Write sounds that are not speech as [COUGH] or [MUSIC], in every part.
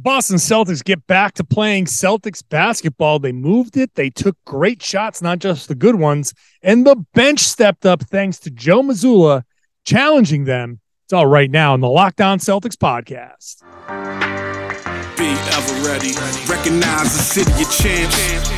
Boston Celtics get back to playing Celtics basketball. They moved it. They took great shots, not just the good ones. And the bench stepped up thanks to Joe Mazzulla challenging them. It's all right now in the Locked On Celtics podcast. Be ever ready. Recognize the city of champs.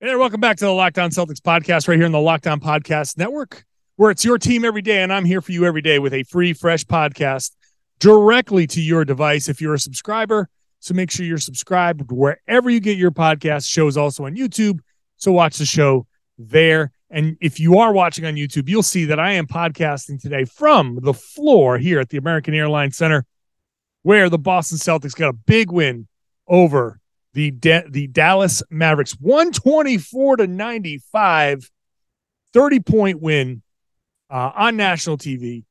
Hey welcome back to the Locked On Celtics podcast right here in the Locked On Podcast Network, where it's your team every day, and I'm here for you every day with a free, fresh podcast directly to your device if you're a subscriber. So make sure you're subscribed wherever you get your podcast. Shows also on YouTube, so watch the show there. And if you are watching on YouTube, you'll see that I am podcasting today from the floor here at the American Airlines Center, where the Boston Celtics got a big win over the De- the Dallas Mavericks 124 to 95 30 point win uh, on national TV.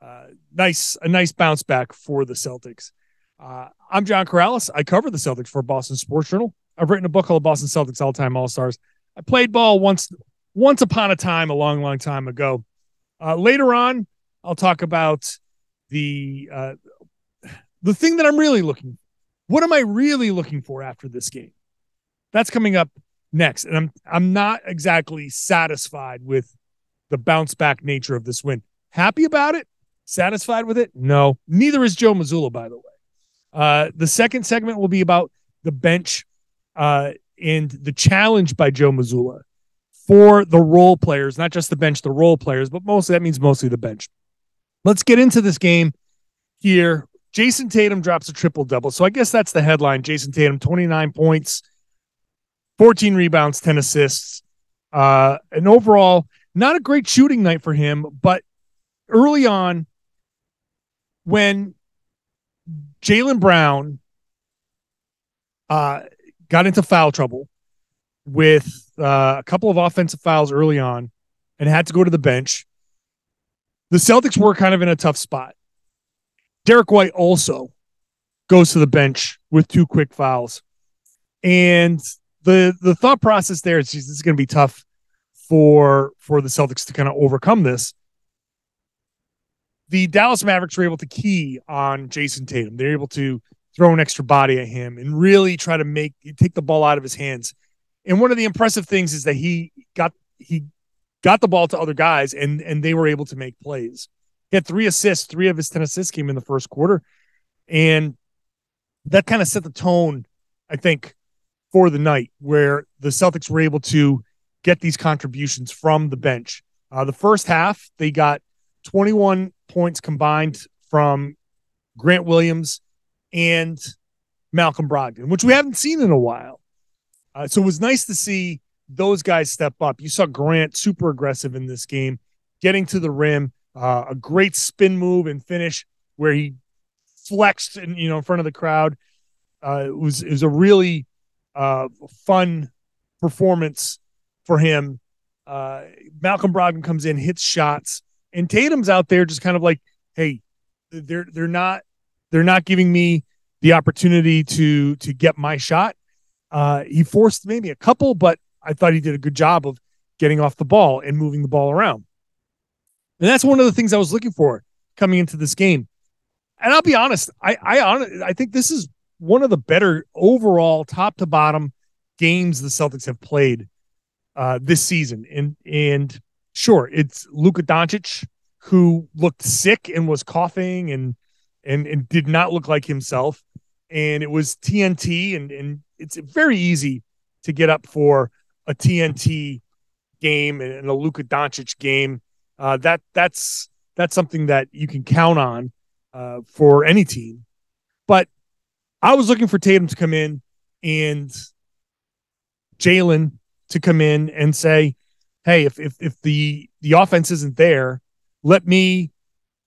Uh, nice a nice bounce back for the Celtics. Uh, I'm John Karalis. I cover the Celtics for Boston Sports Journal. I've written a book called Boston Celtics All Time All Stars. I played ball once once upon a time, a long, long time ago. Uh, later on, I'll talk about the uh, the thing that I'm really looking what am I really looking for after this game? That's coming up next. And I'm I'm not exactly satisfied with the bounce back nature of this win. Happy about it? Satisfied with it? No. Neither is Joe Mazzulla, by the way. Uh, the second segment will be about the bench uh, and the challenge by Joe Mazzulla for the role players, not just the bench, the role players, but mostly that means mostly the bench. Let's get into this game here Jayson Tatum drops a triple double. So I guess that's the headline. Jayson Tatum, 29 points, 14 rebounds, 10 assists. Uh, and overall, not a great shooting night for him, but early on, when Jaylen Brown uh, got into foul trouble with uh, a couple of offensive fouls early on and had to go to the bench, the Celtics were kind of in a tough spot. Derrick White also goes to the bench with two quick fouls. And the the thought process there is this is going to be tough for for the Celtics to kind of overcome this. The Dallas Mavericks were able to key on Jayson Tatum. They're able to throw an extra body at him and really try to make take the ball out of his hands. And one of the impressive things is that he got he got the ball to other guys and and they were able to make plays. He had three assists. Three of his 10 assists came in the first quarter. And that kind of set the tone, I think, for the night where the Celtics were able to get these contributions from the bench. Uh, the first half, they got 21 points combined from Grant Williams and Malcolm Brogdon, which we haven't seen in a while. Uh, so it was nice to see those guys step up. You saw Grant super aggressive in this game, getting to the rim, uh, a great spin move and finish where he flexed and you know in front of the crowd. Uh, it was it was a really uh, fun performance for him. Uh, Malcolm Brogdon comes in, hits shots, and Tatum's out there just kind of like, hey, they're they're not they're not giving me the opportunity to to get my shot. Uh, he forced maybe a couple, but I thought he did a good job of getting off the ball and moving the ball around. And that's one of the things I was looking for coming into this game. And I'll be honest, I I I think this is one of the better overall top to bottom games the Celtics have played uh, this season. And and sure, it's Luka Doncic who looked sick and was coughing and and and did not look like himself. And it was TNT, and and it's very easy to get up for a TNT game and a Luka Doncic game uh, that that's that's something that you can count on uh, for any team. But I was looking for Tatum to come in and Jaylen to come in and say, "Hey, if if if the the offense isn't there, let me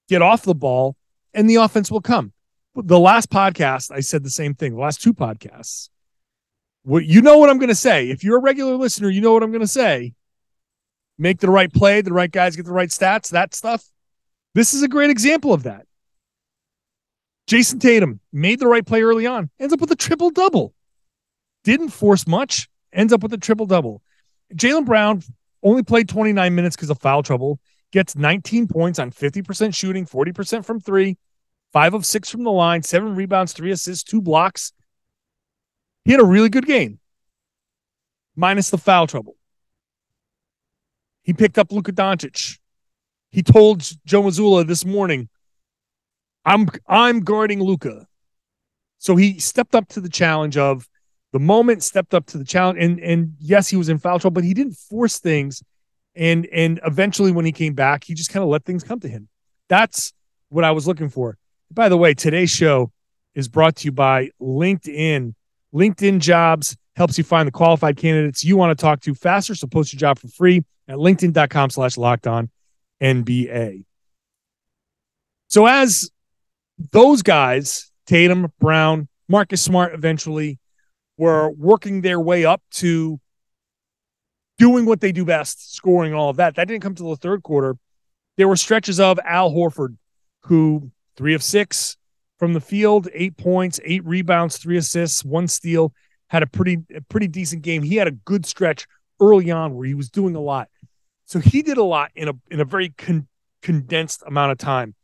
get off the ball, and the offense will come." the last podcast, I said the same thing. The last two podcasts. What you know what I'm going to say. If you're a regular listener, you know what I'm going to say. Make the right play, the right guys get the right stats, that stuff. This is a great example of that. Jayson Tatum made the right play early on, ends up with a triple double. Didn't force much, ends up with a triple double. Jaylen Brown only played 29 minutes because of foul trouble, gets 19 points on 50% shooting, 40% from three, five of six from the line, seven rebounds, three assists, two blocks. He had a really good game, minus the foul trouble. He picked up Luka Doncic. He told Joe Mazzulla this morning, "I'm I'm guarding Luka." So he stepped up to the challenge of the moment, stepped up to the challenge, and and yes, he was in foul trouble, but he didn't force things. And and eventually, when he came back, he just kind of let things come to him. That's what I was looking for. By the way, today's show is brought to you by LinkedIn. LinkedIn Jobs helps you find the qualified candidates you want to talk to faster. So post your job for free at linkedin.com slash locked on NBA. So as those guys, Tatum, Brown, Marcus Smart eventually were working their way up to doing what they do best, scoring all of that. That didn't come to the third quarter. There were stretches of Al Horford, who three of six from the field, eight points, eight rebounds, three assists, one steal. Had a pretty a pretty decent game. He had a good stretch early on where he was doing a lot. So he did a lot in a in a very con- condensed amount of time.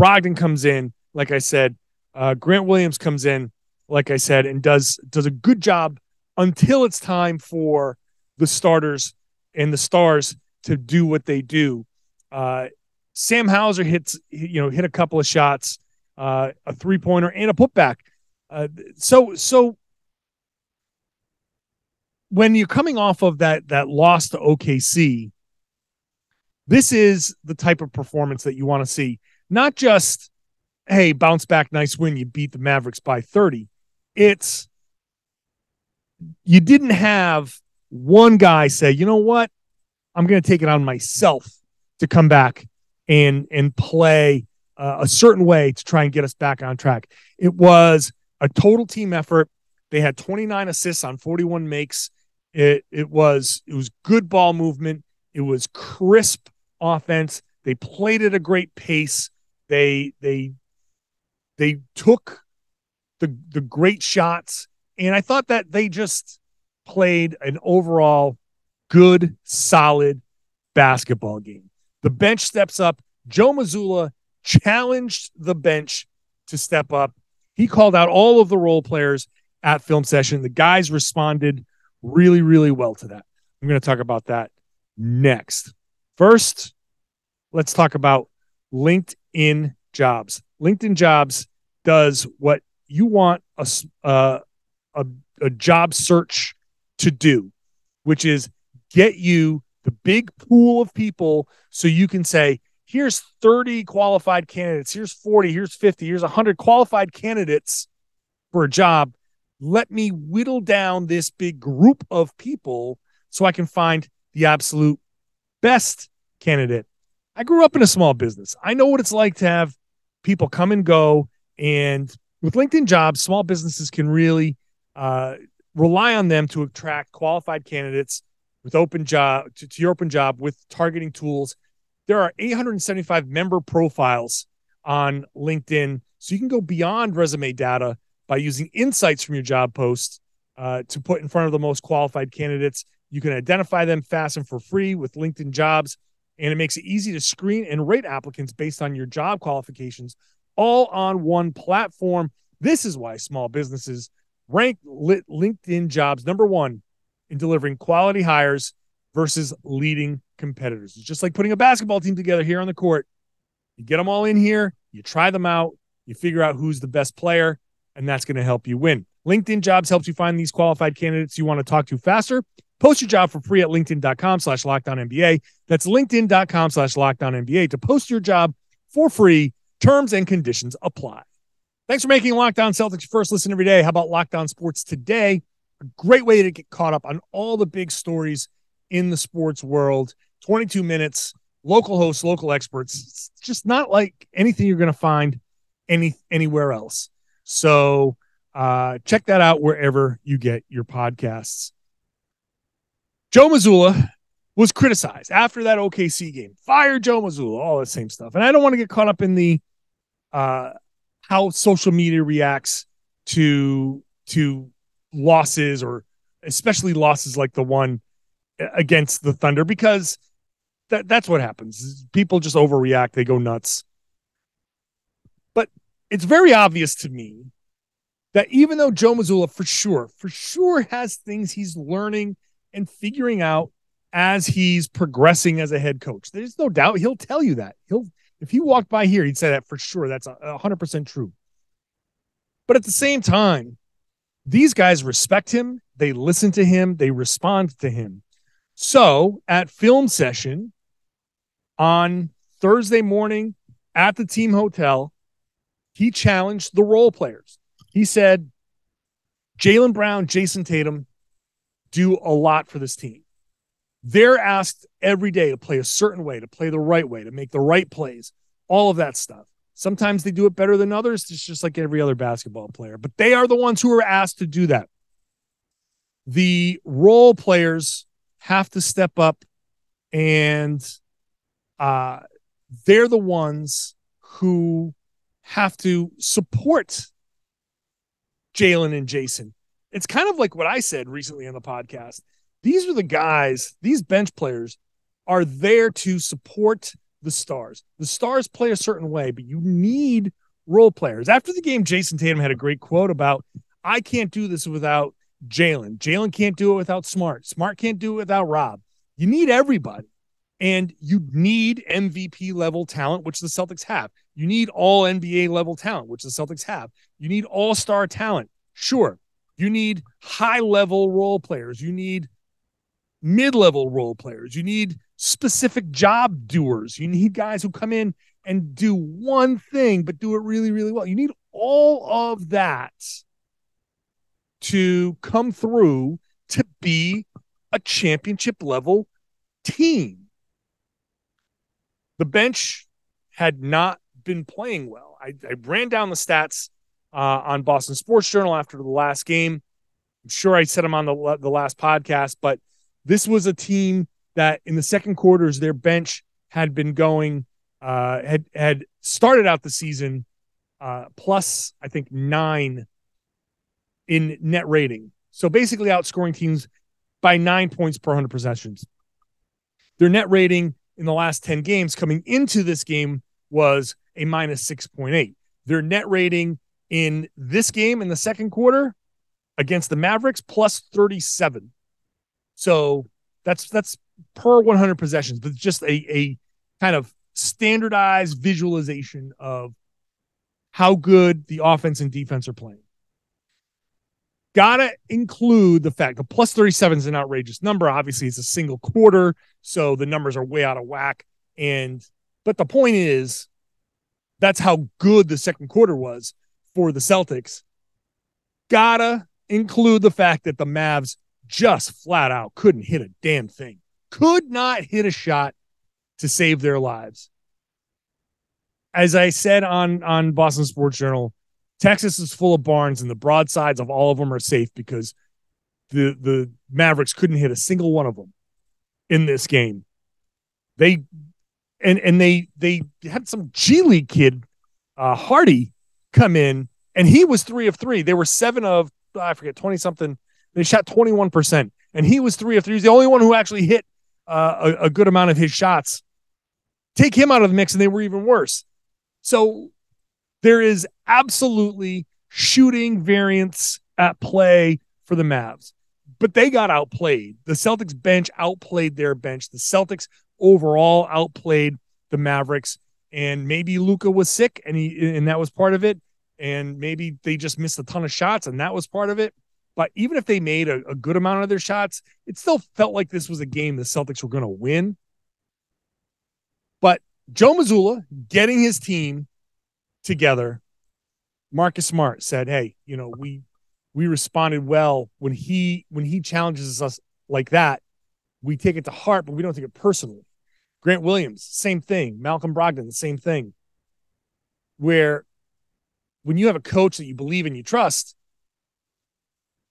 Brogdon comes in, like I said. Uh, Grant Williams comes in, like I said, and does does a good job until it's time for the starters and the stars to do what they do. Uh, Sam Hauser hits, you know, hit a couple of shots, uh, a three pointer and a putback. Uh, so, so when you're coming off of that that loss to OKC, this is the type of performance that you want to see. Not just, hey, bounce back, nice win, you beat the Mavericks by 30. It's you didn't have one guy say, you know what, I'm going to take it on myself to come back and and play uh, a certain way to try and get us back on track. It was a total team effort. They had 29 assists on 41 makes. It it was it was good ball movement. It was crisp offense. They played at a great pace. They they they took the the great shots, and I thought that they just played an overall good, solid basketball game. The bench steps up. Joe Mazzulla challenged the bench to step up. He called out all of the role players at film session. The guys responded really, really well to that. I'm going to talk about that next. First, let's talk about LinkedIn jobs. LinkedIn jobs does what you want a, uh, a, a job search to do, which is get you the big pool of people so you can say, here's 30 qualified candidates, here's 40, here's 50, here's 100 qualified candidates for a job. Let me whittle down this big group of people so I can find the absolute best candidate. I grew up in a small business. I know what it's like to have people come and go. And with LinkedIn jobs, small businesses can really uh, rely on them to attract qualified candidates with open job to, to your open job with targeting tools. There are 875 member profiles on LinkedIn. So you can go beyond resume data by using insights from your job post uh, to put in front of the most qualified candidates. You can identify them fast and for free with LinkedIn jobs. And it makes it easy to screen and rate applicants based on your job qualifications, all on one platform. This is why small businesses rank LinkedIn jobs number one in delivering quality hires versus leading competitors. It's just like putting a basketball team together here on the court. You get them all in here, you try them out, you figure out who's the best player, and that's going to help you win. LinkedIn Jobs helps you find these qualified candidates you want to talk to faster. Post your job for free at LinkedIn.com slash locked on That's LinkedIn.com slash locked on to post your job for free. Terms and conditions apply. Thanks for making Locked On Celtics your first listen every day. How about Locked On Sports today? a great way to get caught up on all the big stories in the sports world. 22 minutes, local hosts, local experts. It's just not like anything you're going to find any anywhere else. So uh, check that out wherever you get your podcasts. Joe Mazzulla was criticized after that OKC game. Fire Joe Mazzulla, all the same stuff. And I don't want to get caught up in the uh, how social media reacts to to losses or especially losses like the one against the Thunder because that that's what happens. People just overreact, they go nuts. It's very obvious to me that even though Joe Mazzulla for sure, for sure has things he's learning and figuring out as he's progressing as a head coach. There's no doubt he'll tell you that. He'll if he walked by here, he'd say that for sure. That's a hundred percent true. But at the same time, these guys respect him, they listen to him, they respond to him. So at film session on Thursday morning at the team hotel, he challenged the role players. He said, Jaylen Brown, Jayson Tatum do a lot for this team. They're asked every day to play a certain way, to play the right way, to make the right plays, all of that stuff. Sometimes they do it better than others. It's just like every other basketball player, but they are the ones who are asked to do that. The role players have to step up and uh, they're the ones who have to support Jaylen and Jayson. It's kind of like what I said recently on the podcast. These are the guys, these bench players are there to support the stars. The stars play a certain way, but you need role players. After the game, Jayson Tatum had a great quote about, I can't do this without Jaylen. Jaylen can't do it without Smart. Smart can't do it without Rob. You need everybody. And you need MVP level talent, which the Celtics have. You need all NBA level talent, which the Celtics have. You need all star talent. Sure. You need high level role players. You need mid level role players. You need specific job doers. You need guys who come in and do one thing, but do it really, really well. You need all of that to come through to be a championship level team. The bench had not been playing well. I, I ran down the stats uh, on Boston Sports Journal after the last game. I'm sure I said them on the, the last podcast, but this was a team that in the second quarters, their bench had been going, uh, had had started out the season uh, plus, I think, nine in net rating. So basically, outscoring teams by nine points per 100 possessions. Their net rating in the last 10 games coming into this game was a minus 6.8. Their net rating in this game in the second quarter against the Mavericks plus 37. So that's that's per 100 possessions, but just a, a kind of standardized visualization of how good the offense and defense are playing. Gotta include the fact the plus 37 is an outrageous number. Obviously, it's a single quarter, so the numbers are way out of whack. And but the point is, that's how good the second quarter was for the Celtics. Gotta include the fact that the Mavs just flat out couldn't hit a damn thing could not hit a shot to save their lives. As I said on on Boston Sports Journal, Texas is full of barns and the broadsides of all of them are safe because the the Mavericks couldn't hit a single one of them in this game. They and and they they had some G League kid uh Hardy come in and he was 3 of 3. They were 7 of I forget 20 something. They shot 21% and he was 3 of 3. He's the only one who actually hit uh, a, a good amount of his shots. Take him out of the mix, and they were even worse. So there is absolutely shooting variance at play for the Mavs, but they got outplayed. The Celtics bench outplayed their bench. The Celtics overall outplayed the Mavericks, and maybe Luka was sick, and he and that was part of it. And maybe they just missed a ton of shots, and that was part of it. But even if they made a, a good amount of their shots, it still felt like this was a game the Celtics were going to win. But Joe Mazzulla getting his team together, Marcus Smart said, "Hey, you know we we responded well when he when he challenges us like that. We take it to heart, but we don't take it personally." Grant Williams, same thing. Malcolm Brogdon, same thing. Where when you have a coach that you believe and you trust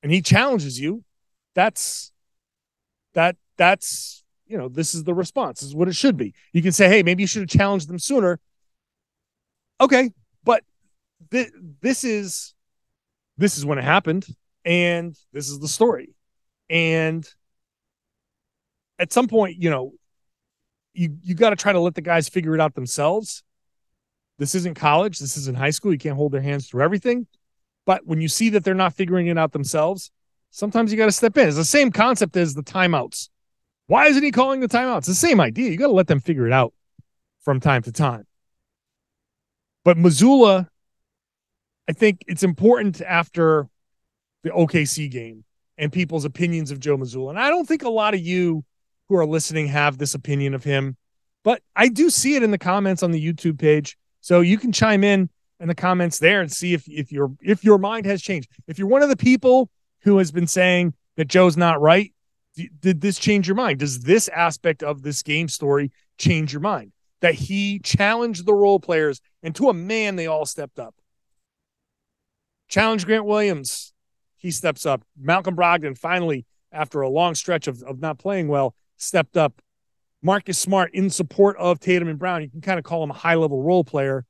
and he challenges you, that's that that's you know, this is the response. This is what it should be. You can say, hey, maybe you should have challenged them sooner. Okay, but th- this is this is when it happened, and this is the story. And at some point, you know, you you got to try to let the guys figure it out themselves. This isn't college. This isn't high school. You can't hold their hands through everything. But when you see that they're not figuring it out themselves, sometimes you got to step in. It's the same concept as the timeouts. Why isn't he calling the timeouts? The same idea. You got to let them figure it out from time to time. But Mazzulla, I think it's important after the OKC game and people's opinions of Joe Mazzulla. And I don't think a lot of you who are listening have this opinion of him, but I do see it in the comments on the YouTube page. So you can chime in in the comments there and see if if your if your mind has changed. If you're one of the people who has been saying that Joe's not right, did this change your mind? Does this aspect of this game story change your mind? That he challenged the role players and to a man they all stepped up. Challenge Grant Williams, he steps up. Malcolm Brogdon finally, after a long stretch of, of not playing well, stepped up. Marcus Smart in support of Tatum and Brown. You can kind of call him a high level role player.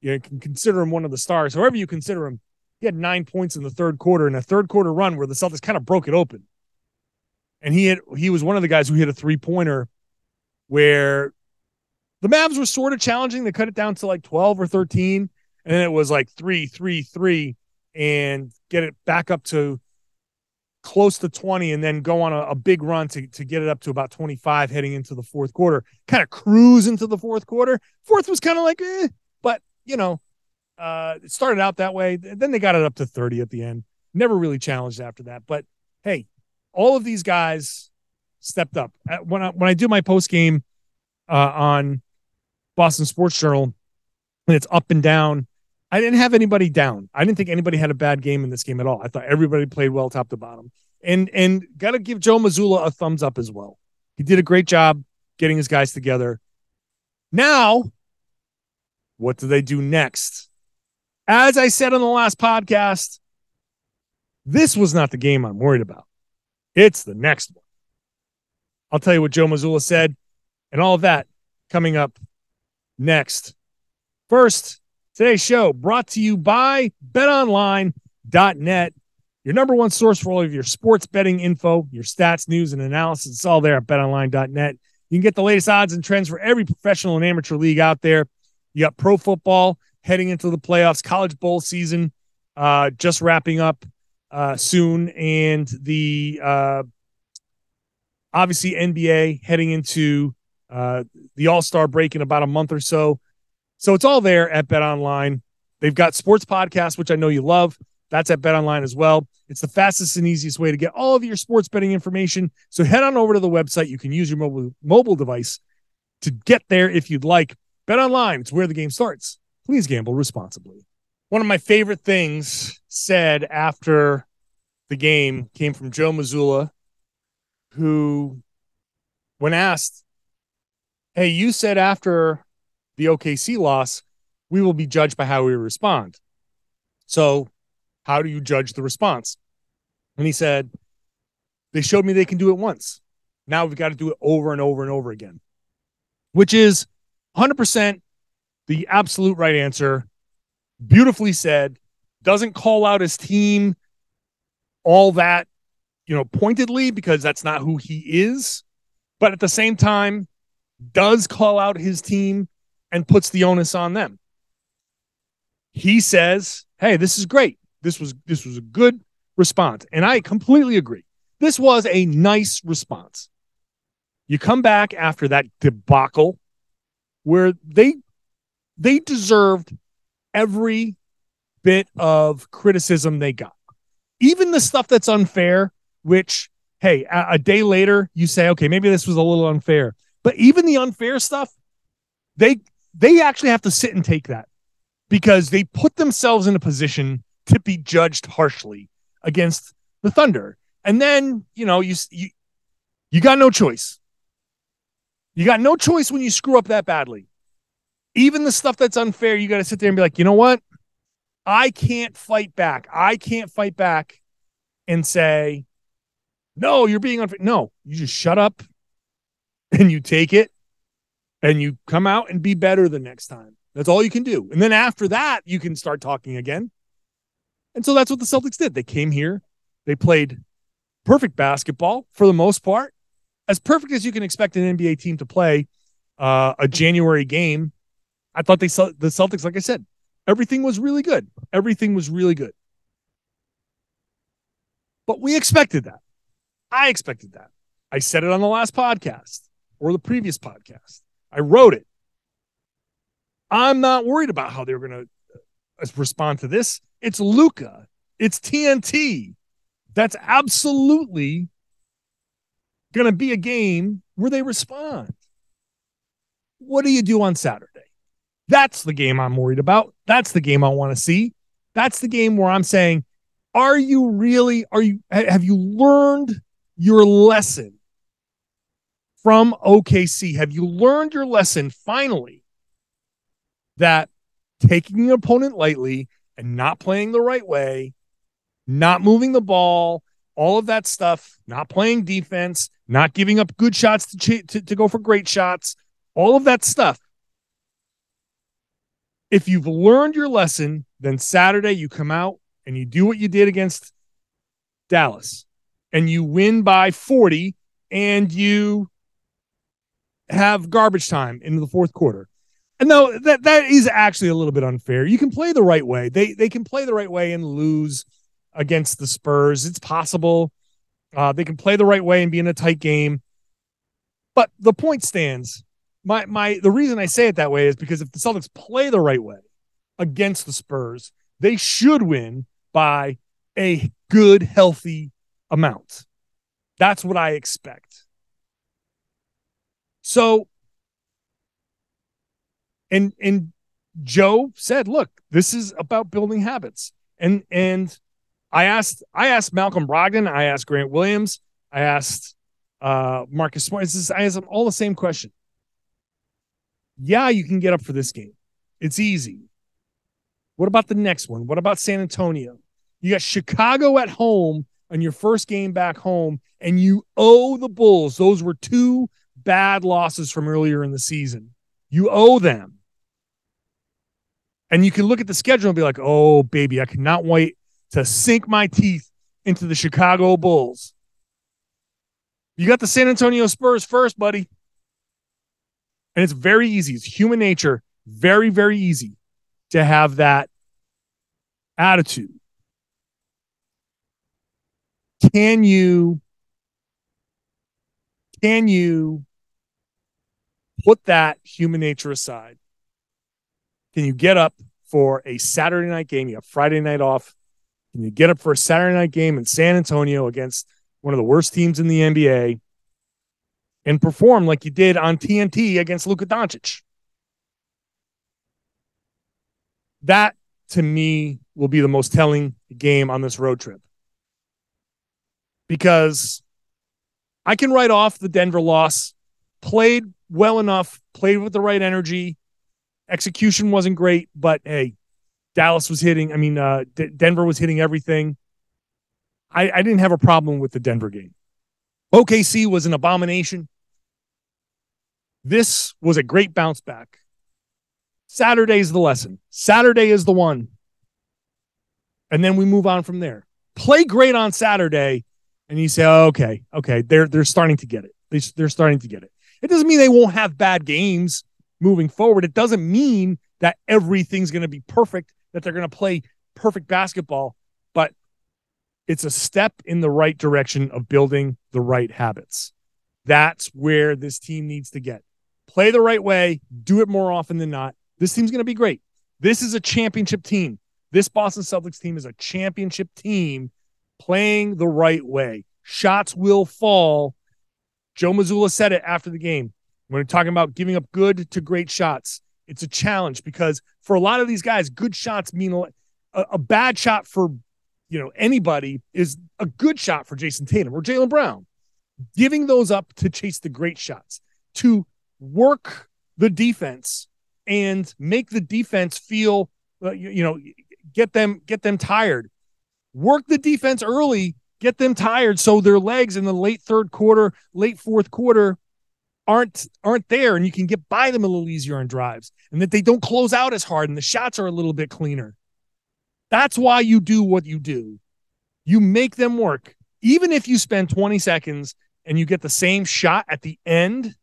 You can consider him one of the stars. However, you consider him, he had nine points in the third quarter in a third quarter run where the Celtics kind of broke it open. And he had he was one of the guys who hit a three pointer where the Mavs were sort of challenging. They cut it down to like 12 or 13. And then it was like three, three, three, and get it back up to close to 20 and then go on a, a, big run to, to get it up to about 25 heading into the fourth quarter. Kind of cruise into the fourth quarter. Fourth was kind of like, eh, but you know, uh, it started out that way. Then they got it up to 30 at the end. Never really challenged after that. But hey, all of these guys stepped up. Uh, when I when I do my post game uh, on Boston Sports Journal, and it's up and down. I didn't have anybody down. I didn't think anybody had a bad game in this game at all. I thought everybody played well top to bottom. And and got to give Joe Mazzulla a thumbs up as well. He did a great job getting his guys together. Now, what do they do next? As I said on the last podcast, this was not the game I'm worried about. It's the next one. I'll tell you what Joe Mazzulla said and all of that coming up next. First, today's show brought to you by betonline.net, your number one source for all of your sports betting info, your stats, news, and analysis. It's all there at betonline.net. You can get the latest odds and trends for every professional and amateur league out there. You got pro football heading into the playoffs, college bowl season uh, just wrapping up uh, soon, and the uh, obviously NBA heading into uh, the All Star break in about a month or so. So it's all there at Bet Online. They've got sports podcasts, which I know you love. That's at Bet Online as well. It's the fastest and easiest way to get all of your sports betting information. So head on over to the website. You can use your mobile mobile device to get there if you'd like. Bet Online, it's where the game starts. Please gamble responsibly. One of my favorite things said after the game came from Joe Mazzulla, who, when asked, Hey, you said after the OKC loss, we will be judged by how we respond. So, how do you judge the response? And he said, They showed me they can do it once. Now we've got to do it over and over and over again, which is 100% the absolute right answer beautifully said, doesn't call out his team all that, you know, pointedly because that's not who he is, but at the same time, does call out his team and puts the onus on them. He says, "Hey, this is great. This was this was a good response." And I completely agree. This was a nice response. You come back after that debacle where they they deserved every bit of criticism they got. Even the stuff that's unfair, which, hey, a, a, day later you say, okay, maybe this was a little unfair. But even the unfair stuff, they they actually have to sit and take that because they put themselves in a position to be judged harshly against the Thunder. And then, you know, you you you got no choice. You got no choice when you screw up that badly even the stuff that's unfair, you got to sit there and be like, you know what? I can't fight back. I can't fight back and say, no, you're being unfair. No, you just shut up and you take it and you come out and be better the next time. That's all you can do. And then after that, you can start talking again. And so that's what the Celtics did. They came here, they played perfect basketball for the most part, as perfect as you can expect an NBA team to play uh, a January game. I thought they the Celtics, like I said, everything was really good. Everything was really good. But we expected that. I expected that. I said it on the last podcast or the previous podcast. I wrote it. I'm not worried about how they're going to uh, respond to this. It's Luka. It's TNT. That's absolutely going to be a game where they respond. What do you do on Saturday? That's the game I'm worried about. That's the game I want to see. That's the game where I'm saying, are you really, are you, have you learned your lesson from OKC? Have you learned your lesson finally that taking an opponent lightly and not playing the right way, not moving the ball, all of that stuff, not playing defense, not giving up good shots to, ch- to, to go for great shots, all of that stuff. If you've learned your lesson, then Saturday you come out and you do what you did against Dallas and you win by 40 and you have garbage time into the fourth quarter. And no, that that is actually a little bit unfair. You can play the right way. They they can play the right way and lose against the Spurs. It's possible. Uh, they can play the right way and be in a tight game. But the point stands. My my the reason I say it that way is because if the Celtics play the right way against the Spurs, they should win by a good, healthy amount. That's what I expect. So, and and Joe said, "Look, this is about building habits." And and I asked I asked Malcolm Brogdon, I asked Grant Williams, I asked uh, Marcus Smart. I asked them all the same question. Yeah, you can get up for this game. It's easy. What about the next one? What about San Antonio? You got Chicago at home on your first game back home, and you owe the Bulls. Those were two bad losses from earlier in the season. You owe them. And you can look at the schedule and be like, oh, baby, I cannot wait to sink my teeth into the Chicago Bulls. You got the San Antonio Spurs first, buddy. And it's very easy. It's human nature. Very, very easy to have that attitude. Can you can you put that human nature aside? Can you get up for a Saturday night game? You have Friday night off. Can you get up for a Saturday night game in San Antonio against one of the worst teams in the NBA and perform like you did on TNT against Luka Doncic? That to me will be the most telling game on this road trip because I can write off the Denver loss. Played well enough, played with the right energy. Execution wasn't great, but hey, Dallas was hitting. I mean, uh, D- Denver was hitting everything. I, I didn't have a problem with the Denver game. OKC was an abomination. This was a great bounce back. Saturday is the lesson. Saturday is the one. And then we move on from there. Play great on Saturday and you say, oh, okay, okay, they're they're starting to get it. They, they're starting to get it. It doesn't mean they won't have bad games moving forward. It doesn't mean that everything's going to be perfect, that they're going to play perfect basketball, but it's a step in the right direction of building the right habits. That's where this team needs to get. Play the right way, do it more often than not. This team's going to be great. This is a championship team. This Boston Celtics team is a championship team playing the right way. Shots will fall. Joe Mazzulla said it after the game when we're talking about giving up good to great shots. It's a challenge because for a lot of these guys, good shots mean a, a bad shot for you know anybody is a good shot for Jayson Tatum or Jaylen Brown. Giving those up to chase the great shots, to work the defense and make the defense feel uh, you, you know get them get them tired. Work the defense early, get them tired so their legs in the late third quarter, late fourth quarter aren't aren't there and you can get by them a little easier on drives and that they don't close out as hard and the shots are a little bit cleaner. That's why you do what you do. You make them work. Even if you spend 20 seconds and you get the same shot at the end,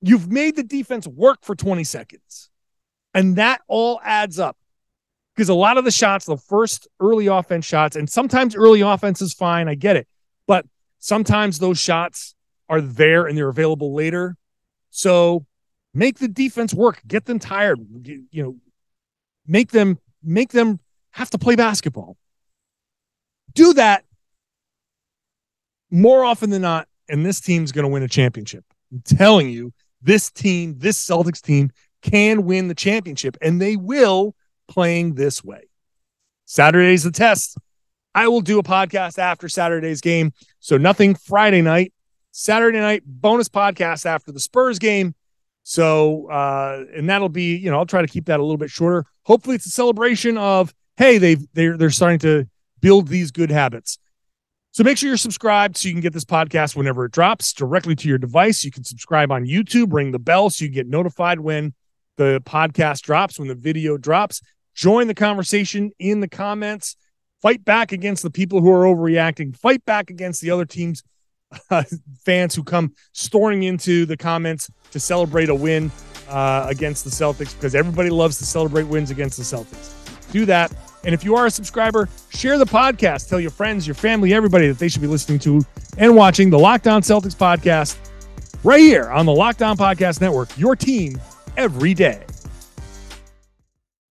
you've made the defense work for 20 seconds. And that all adds up. Because a lot of the shots, the first early offense shots, and sometimes early offense is fine, I get it. But sometimes those shots are there and they're available later. So make the defense work, get them tired, you know, make them make them have to play basketball. Do that more often than not, and this team's going to win a championship. I'm telling you, this team, this Celtics team can win the championship, and they will playing this way. Saturday's the test. I will do a podcast after Saturday's game. So nothing Friday night. Saturday night bonus podcast after the Spurs game. So uh, and that'll be, you know, I'll try to keep that a little bit shorter. Hopefully it's a celebration of, hey, they've they're they're starting to build these good habits. So make sure you're subscribed so you can get this podcast whenever it drops directly to your device. You can subscribe on YouTube, ring the bell so you get notified when the podcast drops, when the video drops. Join the conversation in the comments. Fight back against the people who are overreacting. Fight back against the other teams [LAUGHS] uh, fans who come storming into the comments to celebrate a win uh, against the Celtics because everybody loves to celebrate wins against the Celtics. Do that. And if you are a subscriber, share the podcast. Tell your friends, your family, everybody that they should be listening to and watching the Locked On Celtics podcast right here on the Locked On Podcast Network, your team every day.